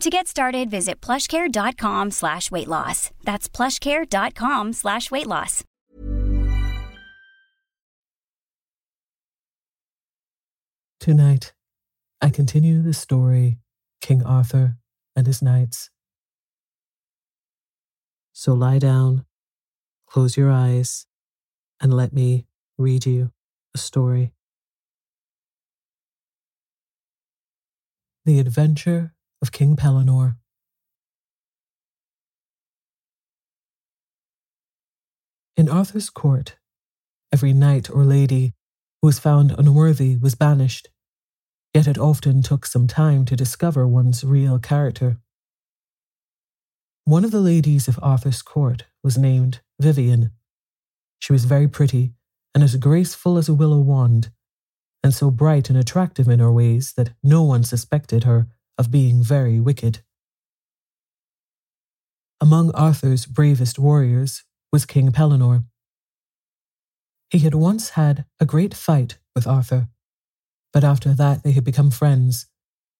To get started, visit plushcare.com slash weight loss. That's plushcare.com slash weight loss. Tonight, I continue the story King Arthur and his knights. So lie down, close your eyes, and let me read you a story. The Adventure of King Pellinore. In Arthur's court, every knight or lady who was found unworthy was banished, yet it often took some time to discover one's real character. One of the ladies of Arthur's court was named Vivian. She was very pretty and as graceful as a willow wand, and so bright and attractive in her ways that no one suspected her of being very wicked. Among Arthur's bravest warriors was King Pellinore. He had once had a great fight with Arthur, but after that they had become friends,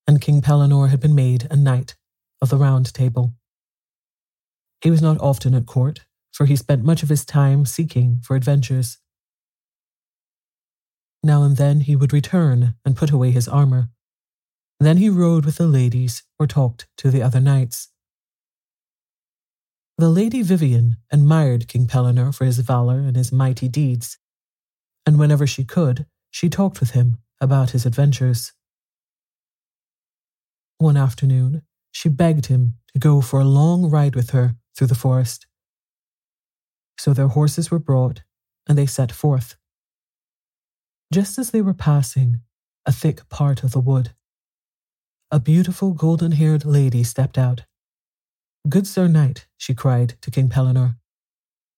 and King Pellinore had been made a knight of the Round Table. He was not often at court, for he spent much of his time seeking for adventures. Now and then he would return and put away his armor. Then he rode with the ladies or talked to the other knights. The Lady Vivian admired King Pellinore for his valour and his mighty deeds, and whenever she could, she talked with him about his adventures. One afternoon, she begged him to go for a long ride with her through the forest. So their horses were brought, and they set forth. Just as they were passing a thick part of the wood, a beautiful golden haired lady stepped out. Good Sir Knight, she cried to King Pellinore,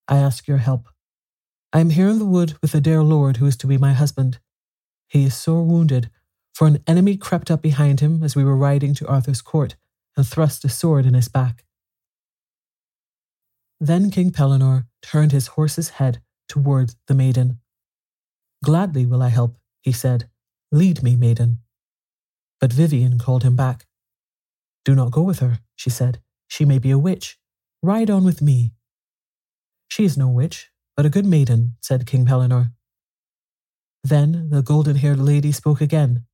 I ask your help. I am here in the wood with the dear lord who is to be my husband. He is sore wounded, for an enemy crept up behind him as we were riding to Arthur's court and thrust a sword in his back. Then King Pellinore turned his horse's head toward the maiden. Gladly will I help, he said. Lead me, maiden. But Vivian called him back. Do not go with her, she said. She may be a witch. Ride on with me. She is no witch, but a good maiden, said King Pellinore. Then the golden haired lady spoke again.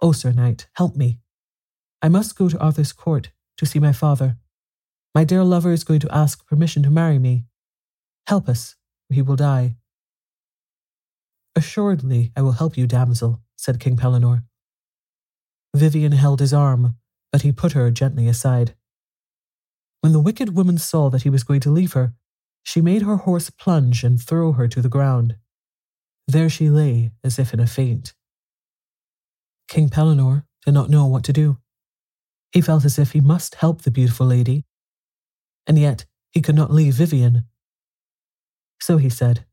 O Sir Knight, help me. I must go to Arthur's court to see my father. My dear lover is going to ask permission to marry me. Help us, or he will die. Assuredly, I will help you, damsel, said King Pellinore. Vivian held his arm, but he put her gently aside. When the wicked woman saw that he was going to leave her, she made her horse plunge and throw her to the ground. There she lay, as if in a faint. King Pellinore did not know what to do. He felt as if he must help the beautiful lady, and yet he could not leave Vivian. So he said,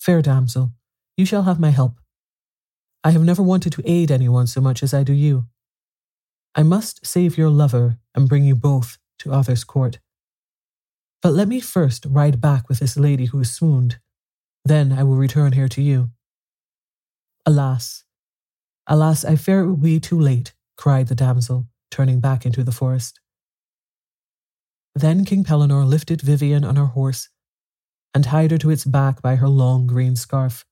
Fair damsel, you shall have my help. I have never wanted to aid anyone so much as I do you. I must save your lover and bring you both to Arthur's court. But let me first ride back with this lady who has swooned. Then I will return here to you. Alas, alas, I fear it will be too late, cried the damsel, turning back into the forest. Then King Pellinore lifted Vivian on her horse and tied her to its back by her long green scarf.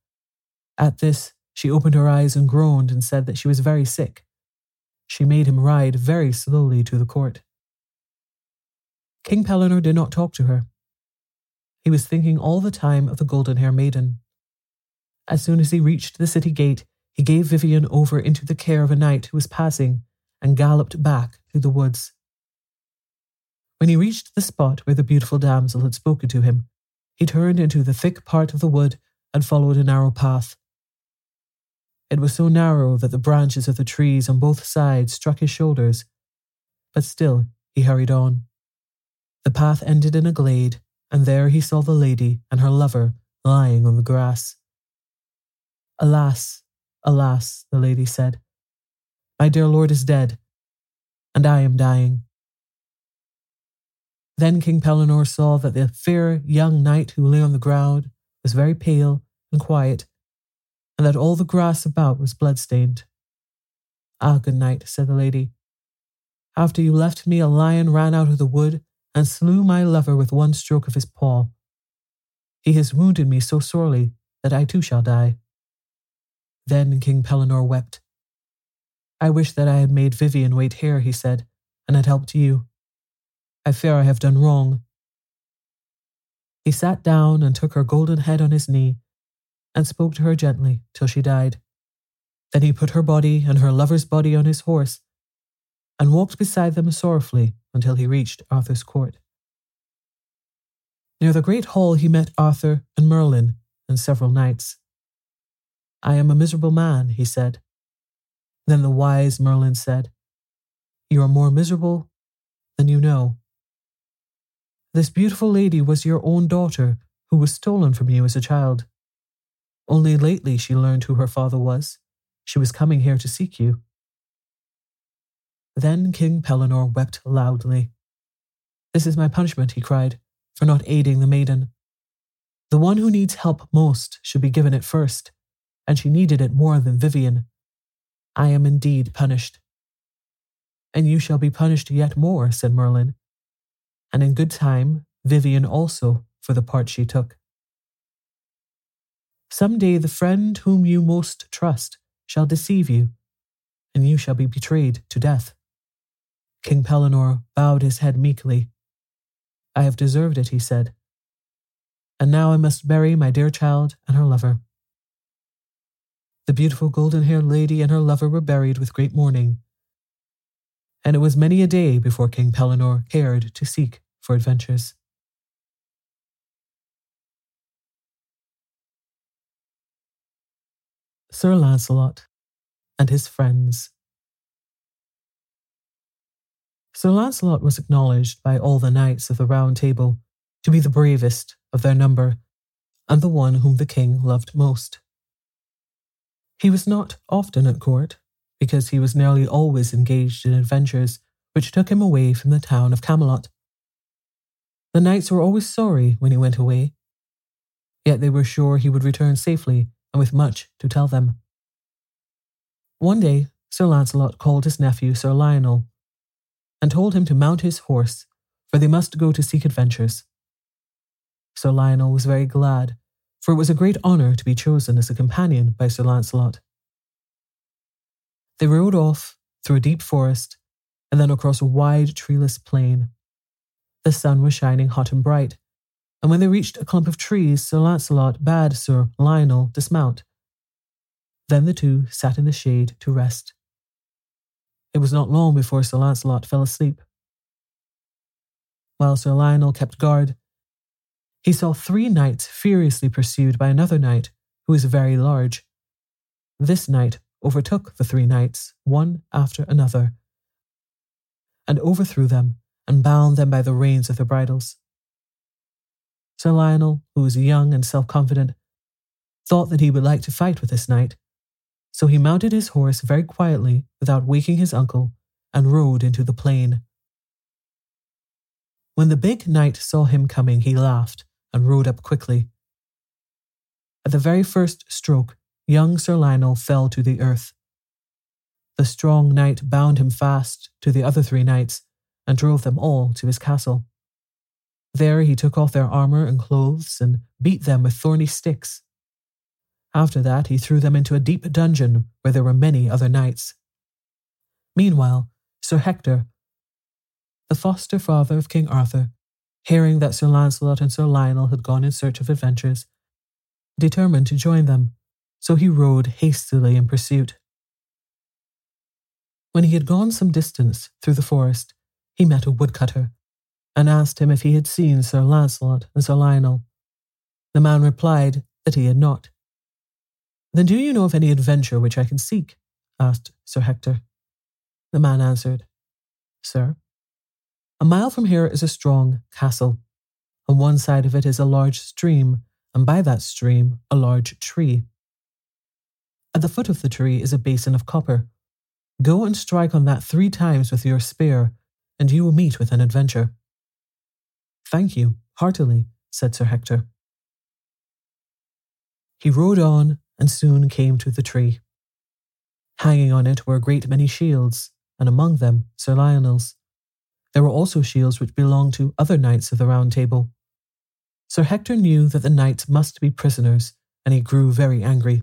At this, she opened her eyes and groaned and said that she was very sick. She made him ride very slowly to the court. King Pellinore did not talk to her. He was thinking all the time of the golden haired maiden. As soon as he reached the city gate, he gave Vivian over into the care of a knight who was passing and galloped back through the woods. When he reached the spot where the beautiful damsel had spoken to him, he turned into the thick part of the wood and followed a narrow path. It was so narrow that the branches of the trees on both sides struck his shoulders, but still he hurried on. The path ended in a glade, and there he saw the lady and her lover lying on the grass. Alas, alas, the lady said, my dear lord is dead, and I am dying. Then King Pellinore saw that the fair young knight who lay on the ground was very pale and quiet, and that all the grass about was blood-stained. Ah, good knight, said the lady. After you left me, a lion ran out of the wood and slew my lover with one stroke of his paw. He has wounded me so sorely that I too shall die. Then King Pellinore wept. I wish that I had made Vivian wait here, he said, and had helped you. I fear I have done wrong. He sat down and took her golden head on his knee and spoke to her gently till she died. Then he put her body and her lover's body on his horse and walked beside them sorrowfully until he reached Arthur's court. Near the great hall he met Arthur and Merlin and several knights. I am a miserable man, he said. Then the wise Merlin said, You are more miserable than you know. This beautiful lady was your own daughter who was stolen from you as a child. Only lately she learned who her father was. She was coming here to seek you. Then King Pellinore wept loudly. This is my punishment, he cried, for not aiding the maiden. The one who needs help most should be given it first, and she needed it more than Vivian. I am indeed punished. And you shall be punished yet more, said Merlin. And in good time, Vivian also, for the part she took. Some day the friend whom you most trust shall deceive you, and you shall be betrayed to death. King Pellinore bowed his head meekly. I have deserved it, he said. And now I must bury my dear child and her lover. The beautiful golden haired lady and her lover were buried with great mourning, and it was many a day before King Pellinore cared to seek for adventures. Sir Launcelot and his friends. Sir Launcelot was acknowledged by all the knights of the Round Table to be the bravest of their number and the one whom the king loved most. He was not often at court, because he was nearly always engaged in adventures which took him away from the town of Camelot. The knights were always sorry when he went away, yet they were sure he would return safely and with much to tell them. One day, Sir Launcelot called his nephew Sir Lionel and told him to mount his horse, for they must go to seek adventures. Sir Lionel was very glad, for it was a great honour to be chosen as a companion by Sir Launcelot. They rode off through a deep forest and then across a wide treeless plain. The sun was shining hot and bright, and when they reached a clump of trees, Sir Launcelot bade Sir Lionel dismount. Then the two sat in the shade to rest. It was not long before Sir Launcelot fell asleep. While Sir Lionel kept guard, he saw three knights furiously pursued by another knight who was very large. This knight overtook the three knights, one after another, and overthrew them and bound them by the reins of their bridles. Sir Lionel, who was young and self confident, thought that he would like to fight with this knight, so he mounted his horse very quietly without waking his uncle and rode into the plain. When the big knight saw him coming, he laughed and rode up quickly. At the very first stroke, young Sir Lionel fell to the earth. The strong knight bound him fast to the other three knights and drove them all to his castle. There he took off their armour and clothes and beat them with thorny sticks. After that, he threw them into a deep dungeon where there were many other knights. Meanwhile, Sir Hector, the foster father of King Arthur, hearing that Sir Launcelot and Sir Lionel had gone in search of adventures, determined to join them, so he rode hastily in pursuit. When he had gone some distance through the forest, he met a woodcutter and asked him if he had seen Sir Launcelot and Sir Lionel. The man replied that he had not. Then do you know of any adventure which I can seek? asked Sir Hector. The man answered, Sir, a mile from here is a strong castle. On one side of it is a large stream, and by that stream a large tree. At the foot of the tree is a basin of copper. Go and strike on that three times with your spear, and you will meet with an adventure. Thank you, heartily, said Sir Hector. He rode on and soon came to the tree. Hanging on it were a great many shields, and among them Sir Lionel's. There were also shields which belonged to other knights of the Round Table. Sir Hector knew that the knights must be prisoners, and he grew very angry.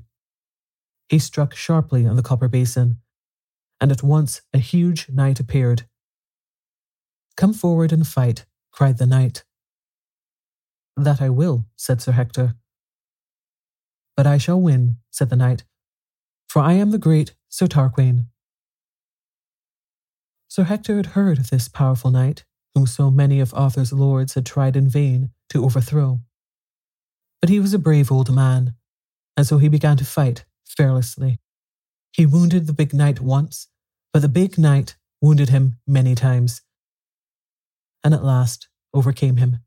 He struck sharply on the copper basin, and at once a huge knight appeared. Come forward and fight, cried the knight. That I will, said Sir Hector. But I shall win, said the knight, for I am the great Sir Tarquin. Sir Hector had heard of this powerful knight, whom so many of Arthur's lords had tried in vain to overthrow. But he was a brave old man, and so he began to fight fearlessly. He wounded the big knight once, but the big knight wounded him many times, and at last overcame him.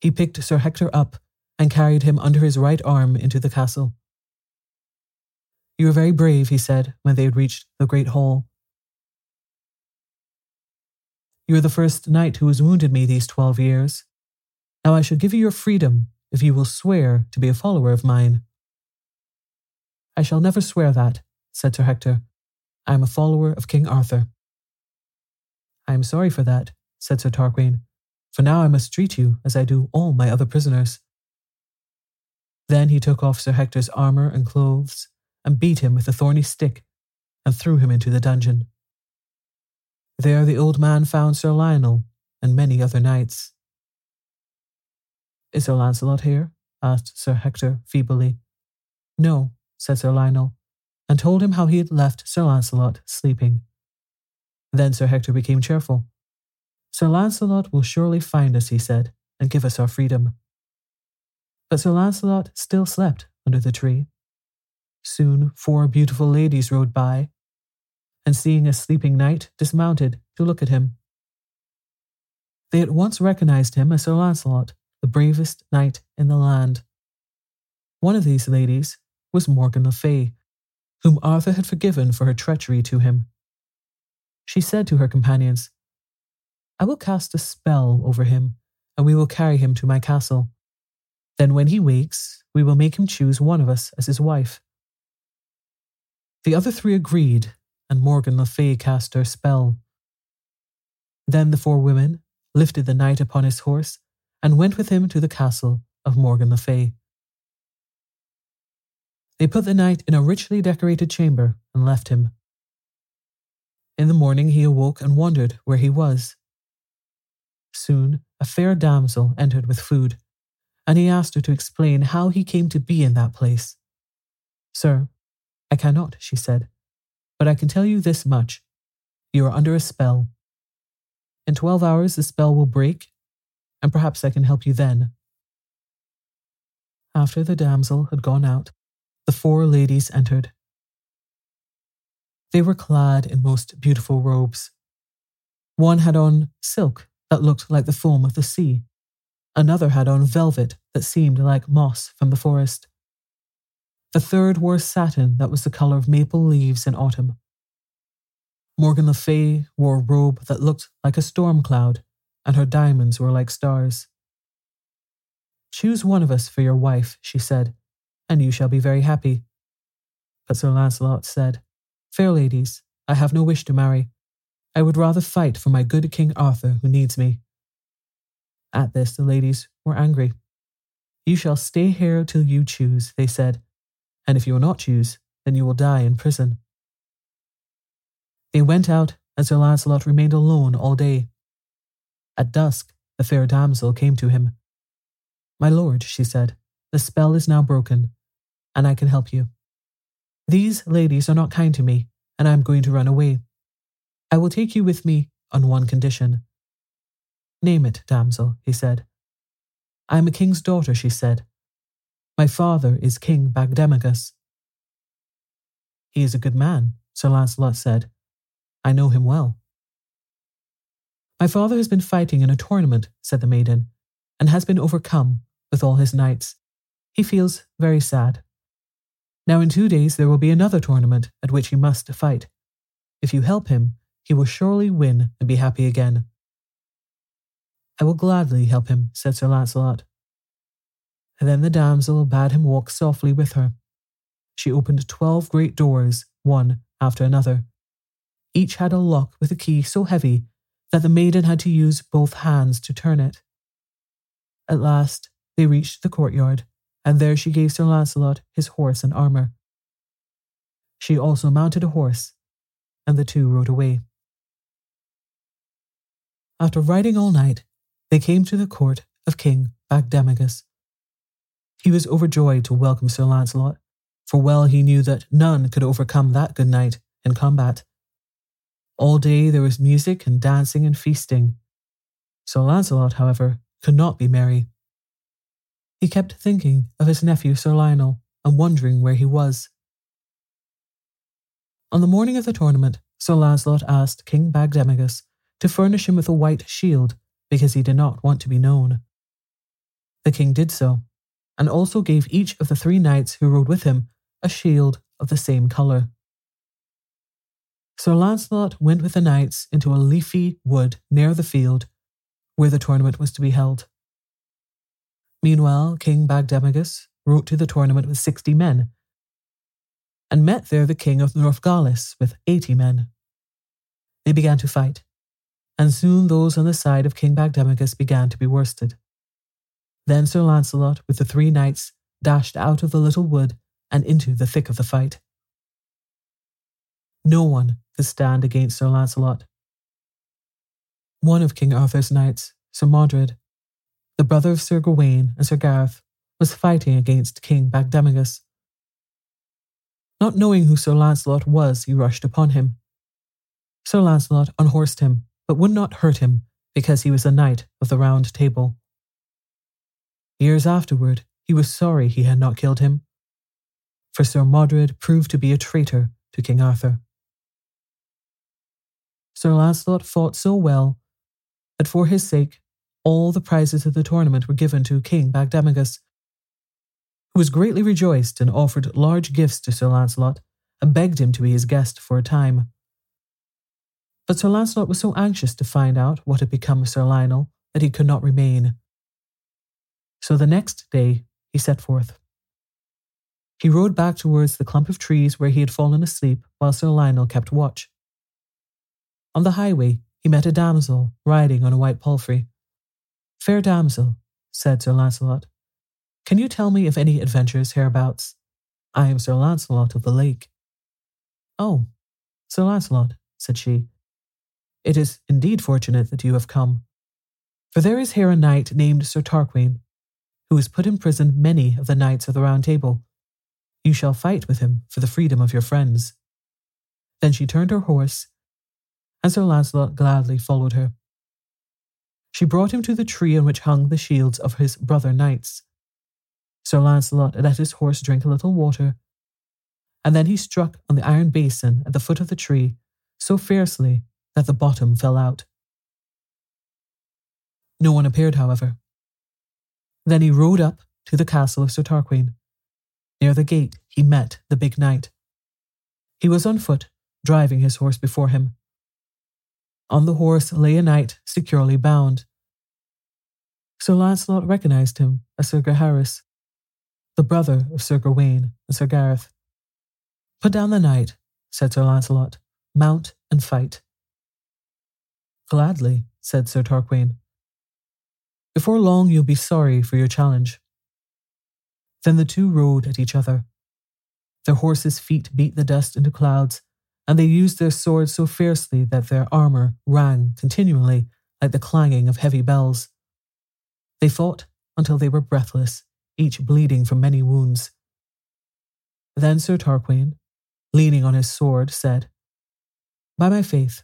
He picked Sir Hector up and carried him under his right arm into the castle. You are very brave, he said when they had reached the great hall. You are the first knight who has wounded me these twelve years. Now I shall give you your freedom if you will swear to be a follower of mine. I shall never swear that, said Sir Hector. I am a follower of King Arthur. I am sorry for that, said Sir Tarquin, for now I must treat you as I do all my other prisoners. Then he took off Sir Hector's armour and clothes, and beat him with a thorny stick, and threw him into the dungeon. There the old man found Sir Lionel and many other knights. Is Sir Launcelot here? asked Sir Hector feebly. No, said Sir Lionel, and told him how he had left Sir Launcelot sleeping. Then Sir Hector became cheerful. Sir Launcelot will surely find us, he said, and give us our freedom. But Sir Launcelot still slept under the tree. Soon four beautiful ladies rode by, and seeing a sleeping knight, dismounted to look at him. They at once recognized him as Sir Launcelot, the bravest knight in the land. One of these ladies was Morgan le Fay, whom Arthur had forgiven for her treachery to him. She said to her companions, I will cast a spell over him, and we will carry him to my castle. Then, when he wakes, we will make him choose one of us as his wife. The other three agreed, and Morgan Le Fay cast her spell. Then the four women lifted the knight upon his horse and went with him to the castle of Morgan Le Fay. They put the knight in a richly decorated chamber and left him. In the morning he awoke and wondered where he was. Soon a fair damsel entered with food, and he asked her to explain how he came to be in that place. Sir, I cannot, she said, but I can tell you this much. You are under a spell. In twelve hours the spell will break, and perhaps I can help you then. After the damsel had gone out, the four ladies entered. They were clad in most beautiful robes. One had on silk that looked like the foam of the sea. Another had on velvet that seemed like moss from the forest. The third wore satin that was the color of maple leaves in autumn. Morgan Le Fay wore a robe that looked like a storm cloud, and her diamonds were like stars. Choose one of us for your wife, she said, and you shall be very happy. But Sir Launcelot said, Fair ladies, I have no wish to marry. I would rather fight for my good King Arthur who needs me. At this, the ladies were angry. You shall stay here till you choose, they said, and if you will not choose, then you will die in prison. They went out, and Sir Launcelot remained alone all day. At dusk, the fair damsel came to him. My lord, she said, the spell is now broken, and I can help you. These ladies are not kind to me, and I am going to run away. I will take you with me on one condition. Name it, damsel, he said. I am a king's daughter, she said. My father is King Bagdemagus. He is a good man, Sir Launcelot said. I know him well. My father has been fighting in a tournament, said the maiden, and has been overcome with all his knights. He feels very sad. Now, in two days, there will be another tournament at which he must fight. If you help him, he will surely win and be happy again. I will gladly help him, said Sir Launcelot. And then the damsel bade him walk softly with her. She opened twelve great doors, one after another. Each had a lock with a key so heavy that the maiden had to use both hands to turn it. At last, they reached the courtyard, and there she gave Sir Launcelot his horse and armour. She also mounted a horse, and the two rode away. After riding all night, they came to the court of King Bagdemagus. He was overjoyed to welcome Sir Launcelot, for well he knew that none could overcome that good knight in combat. All day there was music and dancing and feasting. Sir Launcelot, however, could not be merry. He kept thinking of his nephew Sir Lionel and wondering where he was. On the morning of the tournament, Sir Launcelot asked King Bagdemagus to furnish him with a white shield because he did not want to be known. The king did so, and also gave each of the three knights who rode with him a shield of the same colour. Sir Launcelot went with the knights into a leafy wood near the field where the tournament was to be held. Meanwhile, King Bagdemagus rode to the tournament with sixty men, and met there the king of Northgalis with eighty men. They began to fight, and soon those on the side of King Bagdemagus began to be worsted. Then Sir Launcelot, with the three knights, dashed out of the little wood and into the thick of the fight. No one could stand against Sir Launcelot. One of King Arthur's knights, Sir Modred, the brother of Sir Gawain and Sir Gareth, was fighting against King Bagdemagus. Not knowing who Sir Launcelot was, he rushed upon him. Sir Launcelot unhorsed him, but would not hurt him because he was a knight of the Round Table. Years afterward, he was sorry he had not killed him, for Sir Modred proved to be a traitor to King Arthur. Sir Launcelot fought so well that for his sake all the prizes of the tournament were given to King Bagdemagus, who was greatly rejoiced and offered large gifts to Sir Launcelot and begged him to be his guest for a time. But Sir Launcelot was so anxious to find out what had become of Sir Lionel that he could not remain. So the next day he set forth. He rode back towards the clump of trees where he had fallen asleep while Sir Lionel kept watch. On the highway, he met a damsel riding on a white palfrey. Fair damsel, said Sir Launcelot, can you tell me of any adventures hereabouts? I am Sir Launcelot of the Lake. Oh, Sir Launcelot, said she, it is indeed fortunate that you have come. For there is here a knight named Sir Tarquin, who has put in prison many of the knights of the Round Table. You shall fight with him for the freedom of your friends. Then she turned her horse, and Sir Launcelot gladly followed her. She brought him to the tree on which hung the shields of his brother knights. Sir Launcelot let his horse drink a little water, and then he struck on the iron basin at the foot of the tree so fiercely that the bottom fell out. No one appeared, however. Then he rode up to the castle of Sir Tarquin. Near the gate, he met the big knight. He was on foot, driving his horse before him. On the horse lay a knight securely bound. Sir Launcelot recognized him as Sir Gaheris, the brother of Sir Gawain and Sir Gareth. Put down the knight, said Sir Launcelot. Mount and fight. Gladly, said Sir Tarquin. Before long you'll be sorry for your challenge. Then the two rode at each other. Their horses' feet beat the dust into clouds, and they used their swords so fiercely that their armour rang continually like the clanging of heavy bells. They fought until they were breathless, each bleeding from many wounds. Then Sir Tarquin, leaning on his sword, said, By my faith,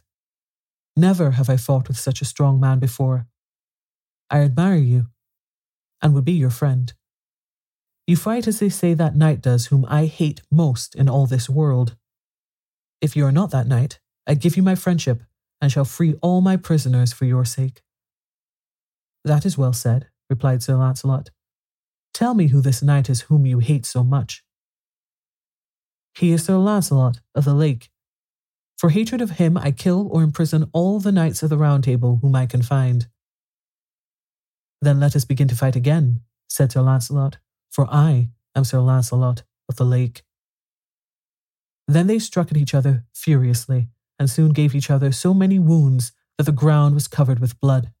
never have I fought with such a strong man before. I admire you, and would be your friend. You fight as they say that knight does, whom I hate most in all this world. If you are not that knight, I give you my friendship, and shall free all my prisoners for your sake. That is well said, replied Sir Launcelot. Tell me who this knight is whom you hate so much. He is Sir Launcelot of the Lake. For hatred of him, I kill or imprison all the knights of the Round Table whom I can find. Then let us begin to fight again, said Sir Launcelot, for I am Sir Launcelot of the Lake. Then they struck at each other furiously, and soon gave each other so many wounds that the ground was covered with blood.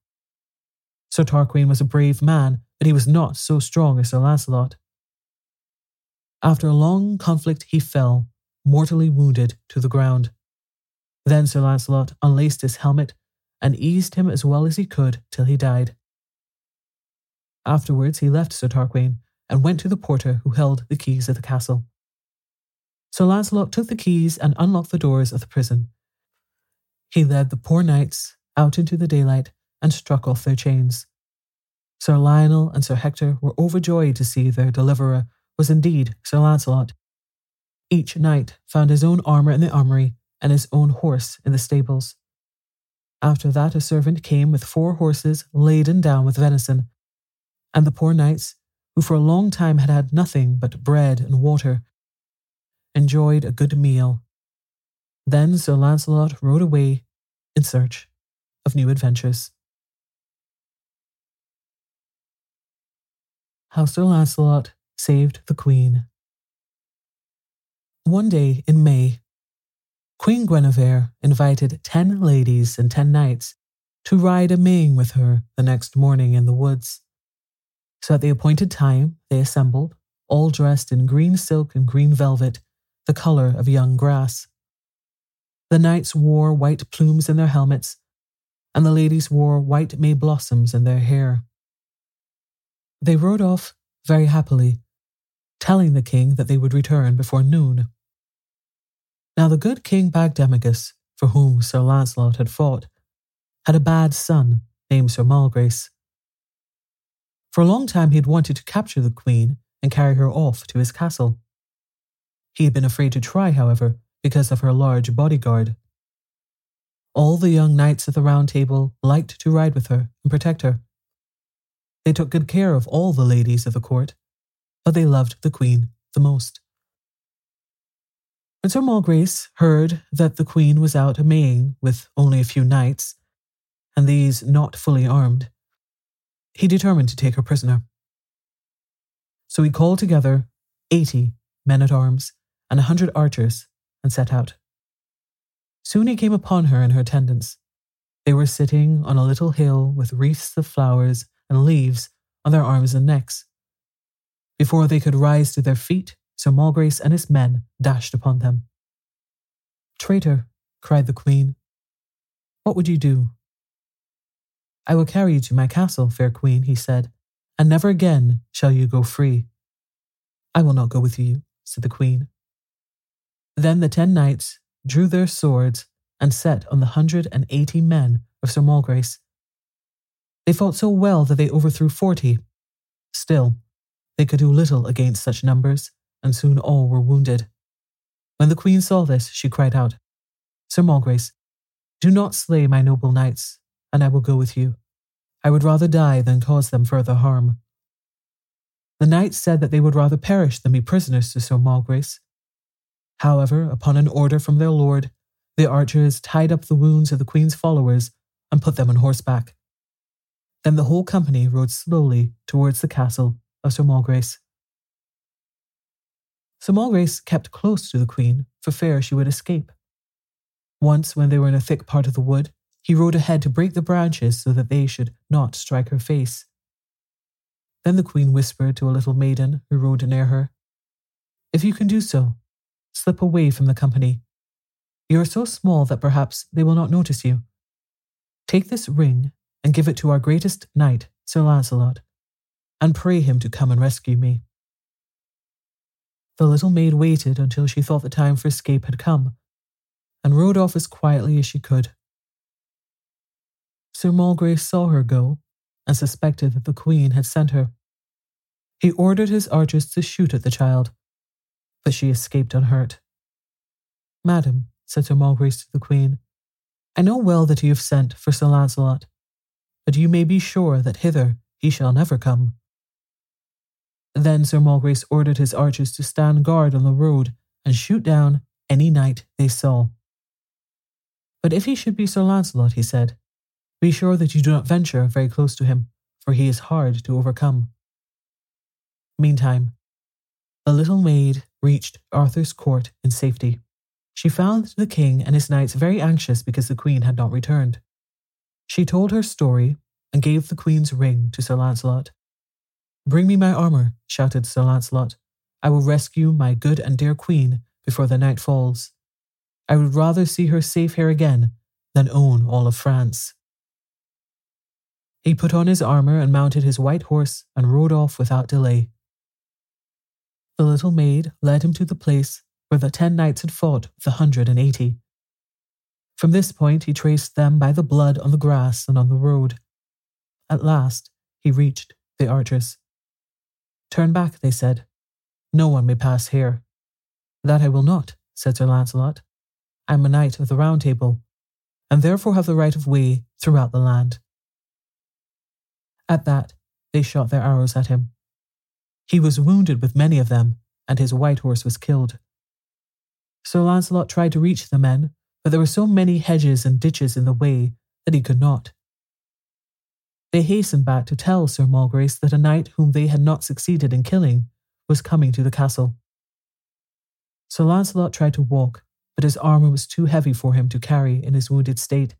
Sir Tarquin was a brave man, but he was not so strong as Sir Launcelot. After a long conflict, he fell, mortally wounded, to the ground. Then Sir Launcelot unlaced his helmet and eased him as well as he could till he died. Afterwards, he left Sir Tarquin and went to the porter who held the keys of the castle. Sir Launcelot took the keys and unlocked the doors of the prison. He led the poor knights out into the daylight and struck off their chains. Sir Lionel and Sir Hector were overjoyed to see their deliverer was indeed Sir Launcelot. Each knight found his own armour in the armoury and his own horse in the stables. After that, a servant came with four horses laden down with venison and the poor knights, who for a long time had had nothing but bread and water, enjoyed a good meal. Then Sir Launcelot rode away in search of new adventures. How Sir Launcelot Saved the Queen. One day in May, Queen Guinevere invited ten ladies and ten knights to ride a Maying with her the next morning in the woods. So at the appointed time, they assembled, all dressed in green silk and green velvet, the color of young grass. The knights wore white plumes in their helmets, and the ladies wore white May blossoms in their hair. They rode off very happily, telling the king that they would return before noon. Now the good King Bagdemagus, for whom Sir Launcelot had fought, had a bad son named Sir Malgrace. For a long time he had wanted to capture the queen and carry her off to his castle. He had been afraid to try, however, because of her large bodyguard. All the young knights of the Round Table liked to ride with her and protect her. They took good care of all the ladies of the court, but they loved the queen the most. When Sir Malgrace heard that the queen was out a Maying with only a few knights, and these not fully armed, he determined to take her prisoner. So he called together eighty men at arms and a hundred archers and set out. Soon he came upon her and her attendants. They were sitting on a little hill with wreaths of flowers and leaves on their arms and necks. Before they could rise to their feet, Sir Malgrace and his men dashed upon them. Traitor, cried the queen, what would you do? I will carry you to my castle, fair queen, he said, and never again shall you go free. I will not go with you, said the queen. Then the ten knights drew their swords and set on the hundred and eighty men of Sir Malgrace. They fought so well that they overthrew forty. Still, they could do little against such numbers, and soon all were wounded. When the queen saw this, she cried out, Sir Malgrace, do not slay my noble knights, and I will go with you. I would rather die than cause them further harm. The knights said that they would rather perish than be prisoners to Sir Malgrace. However, upon an order from their lord, the archers tied up the wounds of the queen's followers and put them on horseback. Then the whole company rode slowly towards the castle of Sir Malgrace. Sir Malgrace kept close to the queen for fear she would escape. Once, when they were in a thick part of the wood, he rode ahead to break the branches so that they should not strike her face. Then the queen whispered to a little maiden who rode near her, If you can do so, slip away from the company. You are so small that perhaps they will not notice you. Take this ring and give it to our greatest knight, Sir Launcelot, and pray him to come and rescue me. The little maid waited until she thought the time for escape had come, and rode off as quietly as she could. Sir Malgrace saw her go and suspected that the Queen had sent her. He ordered his archers to shoot at the child, but she escaped unhurt. Madam, said Sir Malgrace to the Queen, I know well that you have sent for Sir Launcelot, but you may be sure that hither he shall never come. Then Sir Malgrace ordered his archers to stand guard on the road and shoot down any knight they saw. But if he should be Sir Launcelot, he said, be sure that you do not venture very close to him, for he is hard to overcome. Meantime, the little maid reached Arthur's court in safety. She found the king and his knights very anxious because the queen had not returned. She told her story and gave the queen's ring to Sir Launcelot. Bring me my armour, shouted Sir Launcelot. I will rescue my good and dear queen before the night falls. I would rather see her safe here again than own all of France. He put on his armour and mounted his white horse and rode off without delay. The little maid led him to the place where the ten knights had fought the hundred and eighty. From this point he traced them by the blood on the grass and on the road. At last he reached the archers. Turn back, they said. No one may pass here. That I will not, said Sir Launcelot. I am a knight of the Round Table, and therefore have the right of way throughout the land. At that, they shot their arrows at him. He was wounded with many of them, and his white horse was killed. Sir Launcelot tried to reach the men, but there were so many hedges and ditches in the way that he could not. They hastened back to tell Sir Malgrace that a knight whom they had not succeeded in killing was coming to the castle. Sir Launcelot tried to walk, but his armour was too heavy for him to carry in his wounded state.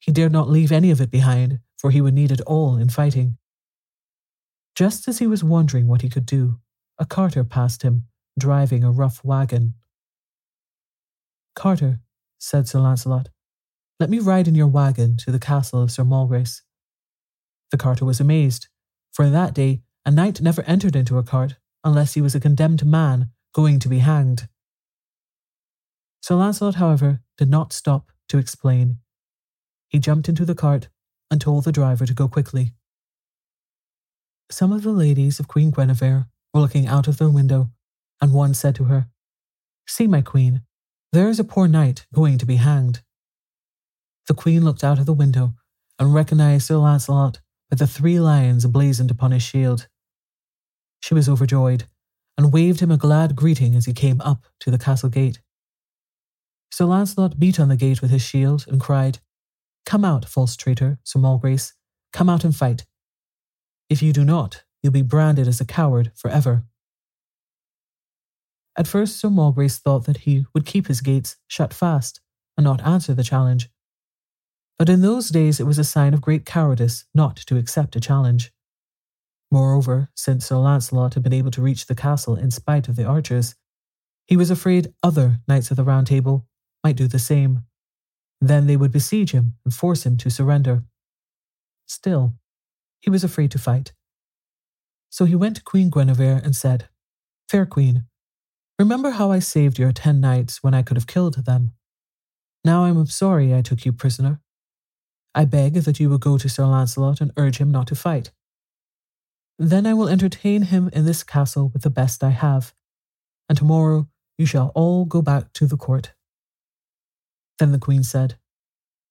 He dared not leave any of it behind, for he would need it all in fighting. Just as he was wondering what he could do, a carter passed him, driving a rough wagon. Carter, said Sir Launcelot, let me ride in your wagon to the castle of Sir Malgrace. The carter was amazed, for in that day a knight never entered into a cart unless he was a condemned man going to be hanged. Sir Launcelot, however, did not stop to explain. He jumped into the cart and told the driver to go quickly. Some of the ladies of Queen Guinevere were looking out of their window, and one said to her, See, my queen, there is a poor knight going to be hanged. The queen looked out of the window and recognized Sir Launcelot with the three lions blazoned upon his shield. She was overjoyed and waved him a glad greeting as he came up to the castle gate. Sir Launcelot beat on the gate with his shield and cried, Come out, false traitor, Sir Malgrace. Come out and fight. If you do not, you'll be branded as a coward forever. At first, Sir Malgrace thought that he would keep his gates shut fast and not answer the challenge. But in those days, it was a sign of great cowardice not to accept a challenge. Moreover, since Sir Launcelot had been able to reach the castle in spite of the archers, he was afraid other knights of the Round Table might do the same. Then they would besiege him and force him to surrender. Still, he was afraid to fight. So he went to Queen Guinevere and said, Fair Queen, remember how I saved your ten knights when I could have killed them. Now I am sorry I took you prisoner. I beg that you will go to Sir Launcelot and urge him not to fight. Then I will entertain him in this castle with the best I have, and tomorrow you shall all go back to the court. Then the queen said,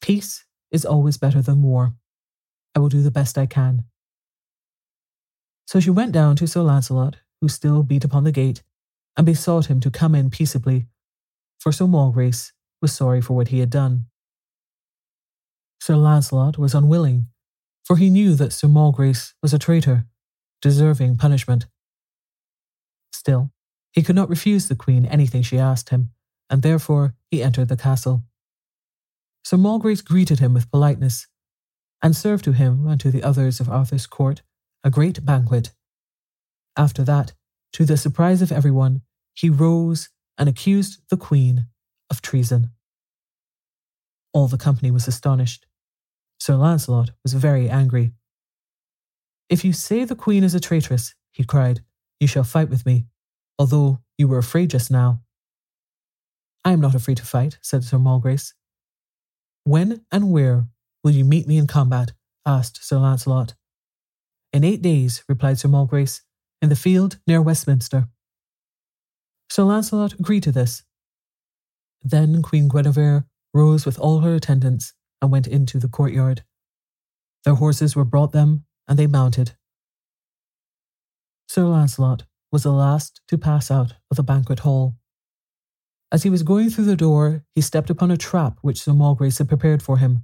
Peace is always better than war. I will do the best I can. So she went down to Sir Launcelot, who still beat upon the gate, and besought him to come in peaceably, for Sir Malgrace was sorry for what he had done. Sir Launcelot was unwilling, for he knew that Sir Malgrace was a traitor, deserving punishment. Still, he could not refuse the queen anything she asked him, and therefore he entered the castle. Sir Malgrace greeted him with politeness, and served to him and to the others of Arthur's court a great banquet. After that, to the surprise of everyone, he rose and accused the queen of treason. All the company was astonished. Sir Launcelot was very angry. If you say the queen is a traitress, he cried, you shall fight with me, although you were afraid just now. I am not afraid to fight, said Sir Malgrace. When and where will you meet me in combat? asked Sir Launcelot. In eight days, replied Sir Malgrace, in the field near Westminster. Sir Launcelot agreed to this. Then Queen Guinevere rose with all her attendants and went into the courtyard. Their horses were brought them, and they mounted. Sir Launcelot was the last to pass out of the banquet hall. As he was going through the door, he stepped upon a trap which Sir Malgrace had prepared for him.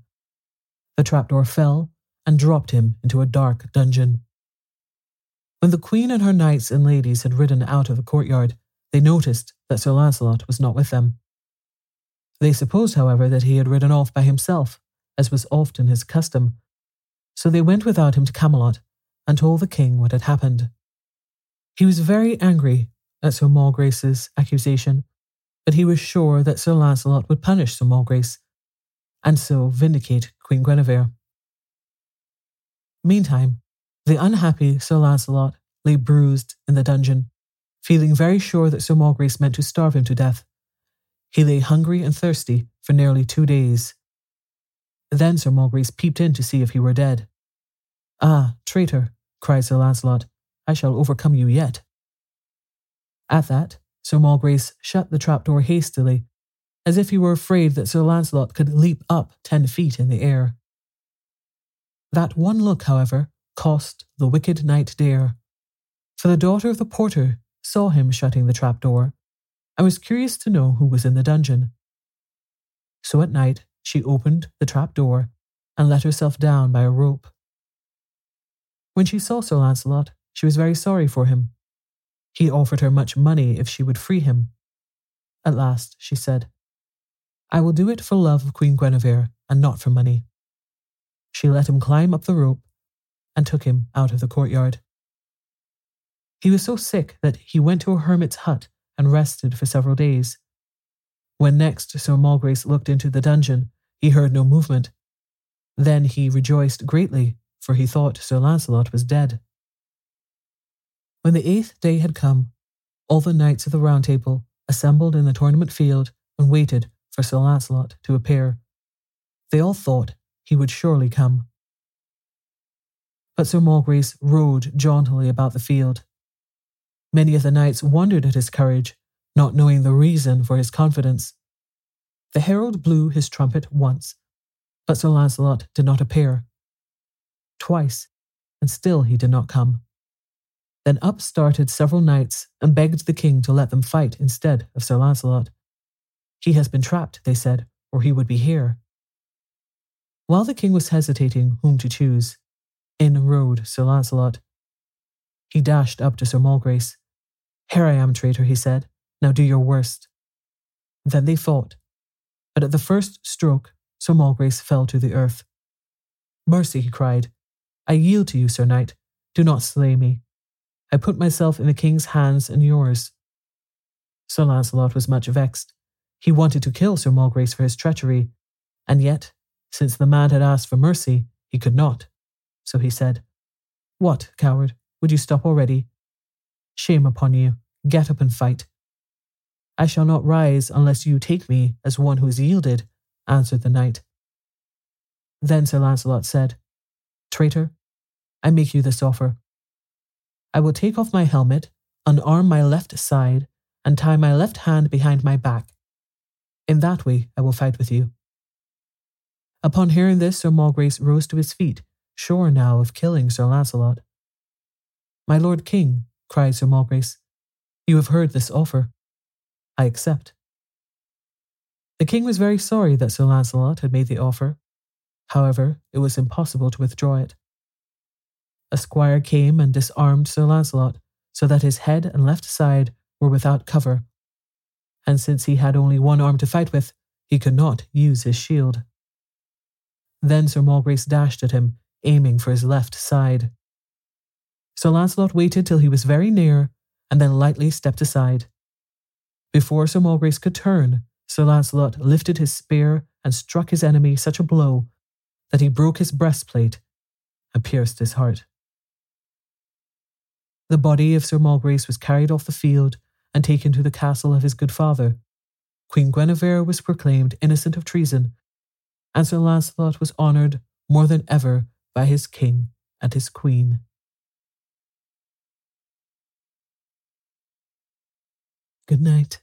The trapdoor fell and dropped him into a dark dungeon. When the queen and her knights and ladies had ridden out of the courtyard, they noticed that Sir Launcelot was not with them. They supposed, however, that he had ridden off by himself, as was often his custom, so they went without him to Camelot and told the king what had happened. He was very angry at Sir Malgrace's accusation, but he was sure that Sir Launcelot would punish Sir Malgrace, and so vindicate Queen Guinevere. Meantime, the unhappy Sir Launcelot lay bruised in the dungeon, feeling very sure that Sir Malgrace meant to starve him to death. He lay hungry and thirsty for nearly two days. Then Sir Malgrace peeped in to see if he were dead. Ah, traitor, cried Sir Launcelot, I shall overcome you yet. At that, Sir Malgrace shut the trapdoor hastily, as if he were afraid that Sir Launcelot could leap up ten feet in the air. That one look, however, cost the wicked knight dear, for the daughter of the porter saw him shutting the trapdoor and was curious to know who was in the dungeon. So at night she opened the trapdoor and let herself down by a rope. When she saw Sir Launcelot, she was very sorry for him. He offered her much money if she would free him. At last she said, I will do it for love of Queen Guinevere and not for money. She let him climb up the rope and took him out of the courtyard. He was so sick that he went to a hermit's hut and rested for several days. When next Sir Malgrace looked into the dungeon, he heard no movement. Then he rejoiced greatly, for he thought Sir Launcelot was dead. When the eighth day had come, all the knights of the Round Table assembled in the tournament field and waited for Sir Launcelot to appear. They all thought he would surely come. But Sir Malgrace rode jauntily about the field. Many of the knights wondered at his courage, not knowing the reason for his confidence. The herald blew his trumpet once, but Sir Launcelot did not appear. Twice, and still he did not come. Then up started several knights and begged the king to let them fight instead of Sir Launcelot. He has been trapped, they said, or he would be here. While the king was hesitating whom to choose, in rode Sir Launcelot. He dashed up to Sir Malgrace. Here I am, traitor, he said. Now do your worst. Then they fought, but at the first stroke, Sir Malgrace fell to the earth. Mercy, he cried. I yield to you, Sir Knight. Do not slay me. I put myself in the king's hands and yours. Sir Launcelot was much vexed. He wanted to kill Sir Malgrace for his treachery, and yet, since the man had asked for mercy, he could not. So he said, What, coward, would you stop already? Shame upon you. Get up and fight. I shall not rise unless you take me as one who has yielded, answered the knight. Then Sir Launcelot said, Traitor, I make you this offer. I will take off my helmet, unarm my left side, and tie my left hand behind my back. In that way I will fight with you. Upon hearing this, Sir Malgrace rose to his feet, sure now of killing Sir Launcelot. My lord king, cried Sir Malgrace, you have heard this offer. I accept. The king was very sorry that Sir Launcelot had made the offer. However, it was impossible to withdraw it. A squire came and disarmed Sir Launcelot, so that his head and left side were without cover. And since he had only one arm to fight with, he could not use his shield. Then Sir Malgrace dashed at him, aiming for his left side. Sir Launcelot waited till he was very near, and then lightly stepped aside. Before Sir Malgrace could turn, Sir Launcelot lifted his spear and struck his enemy such a blow that he broke his breastplate and pierced his heart. The body of Sir Malgrace was carried off the field and taken to the castle of his good father. Queen Guinevere was proclaimed innocent of treason, and Sir Launcelot was honoured more than ever by his king and his queen. Good night.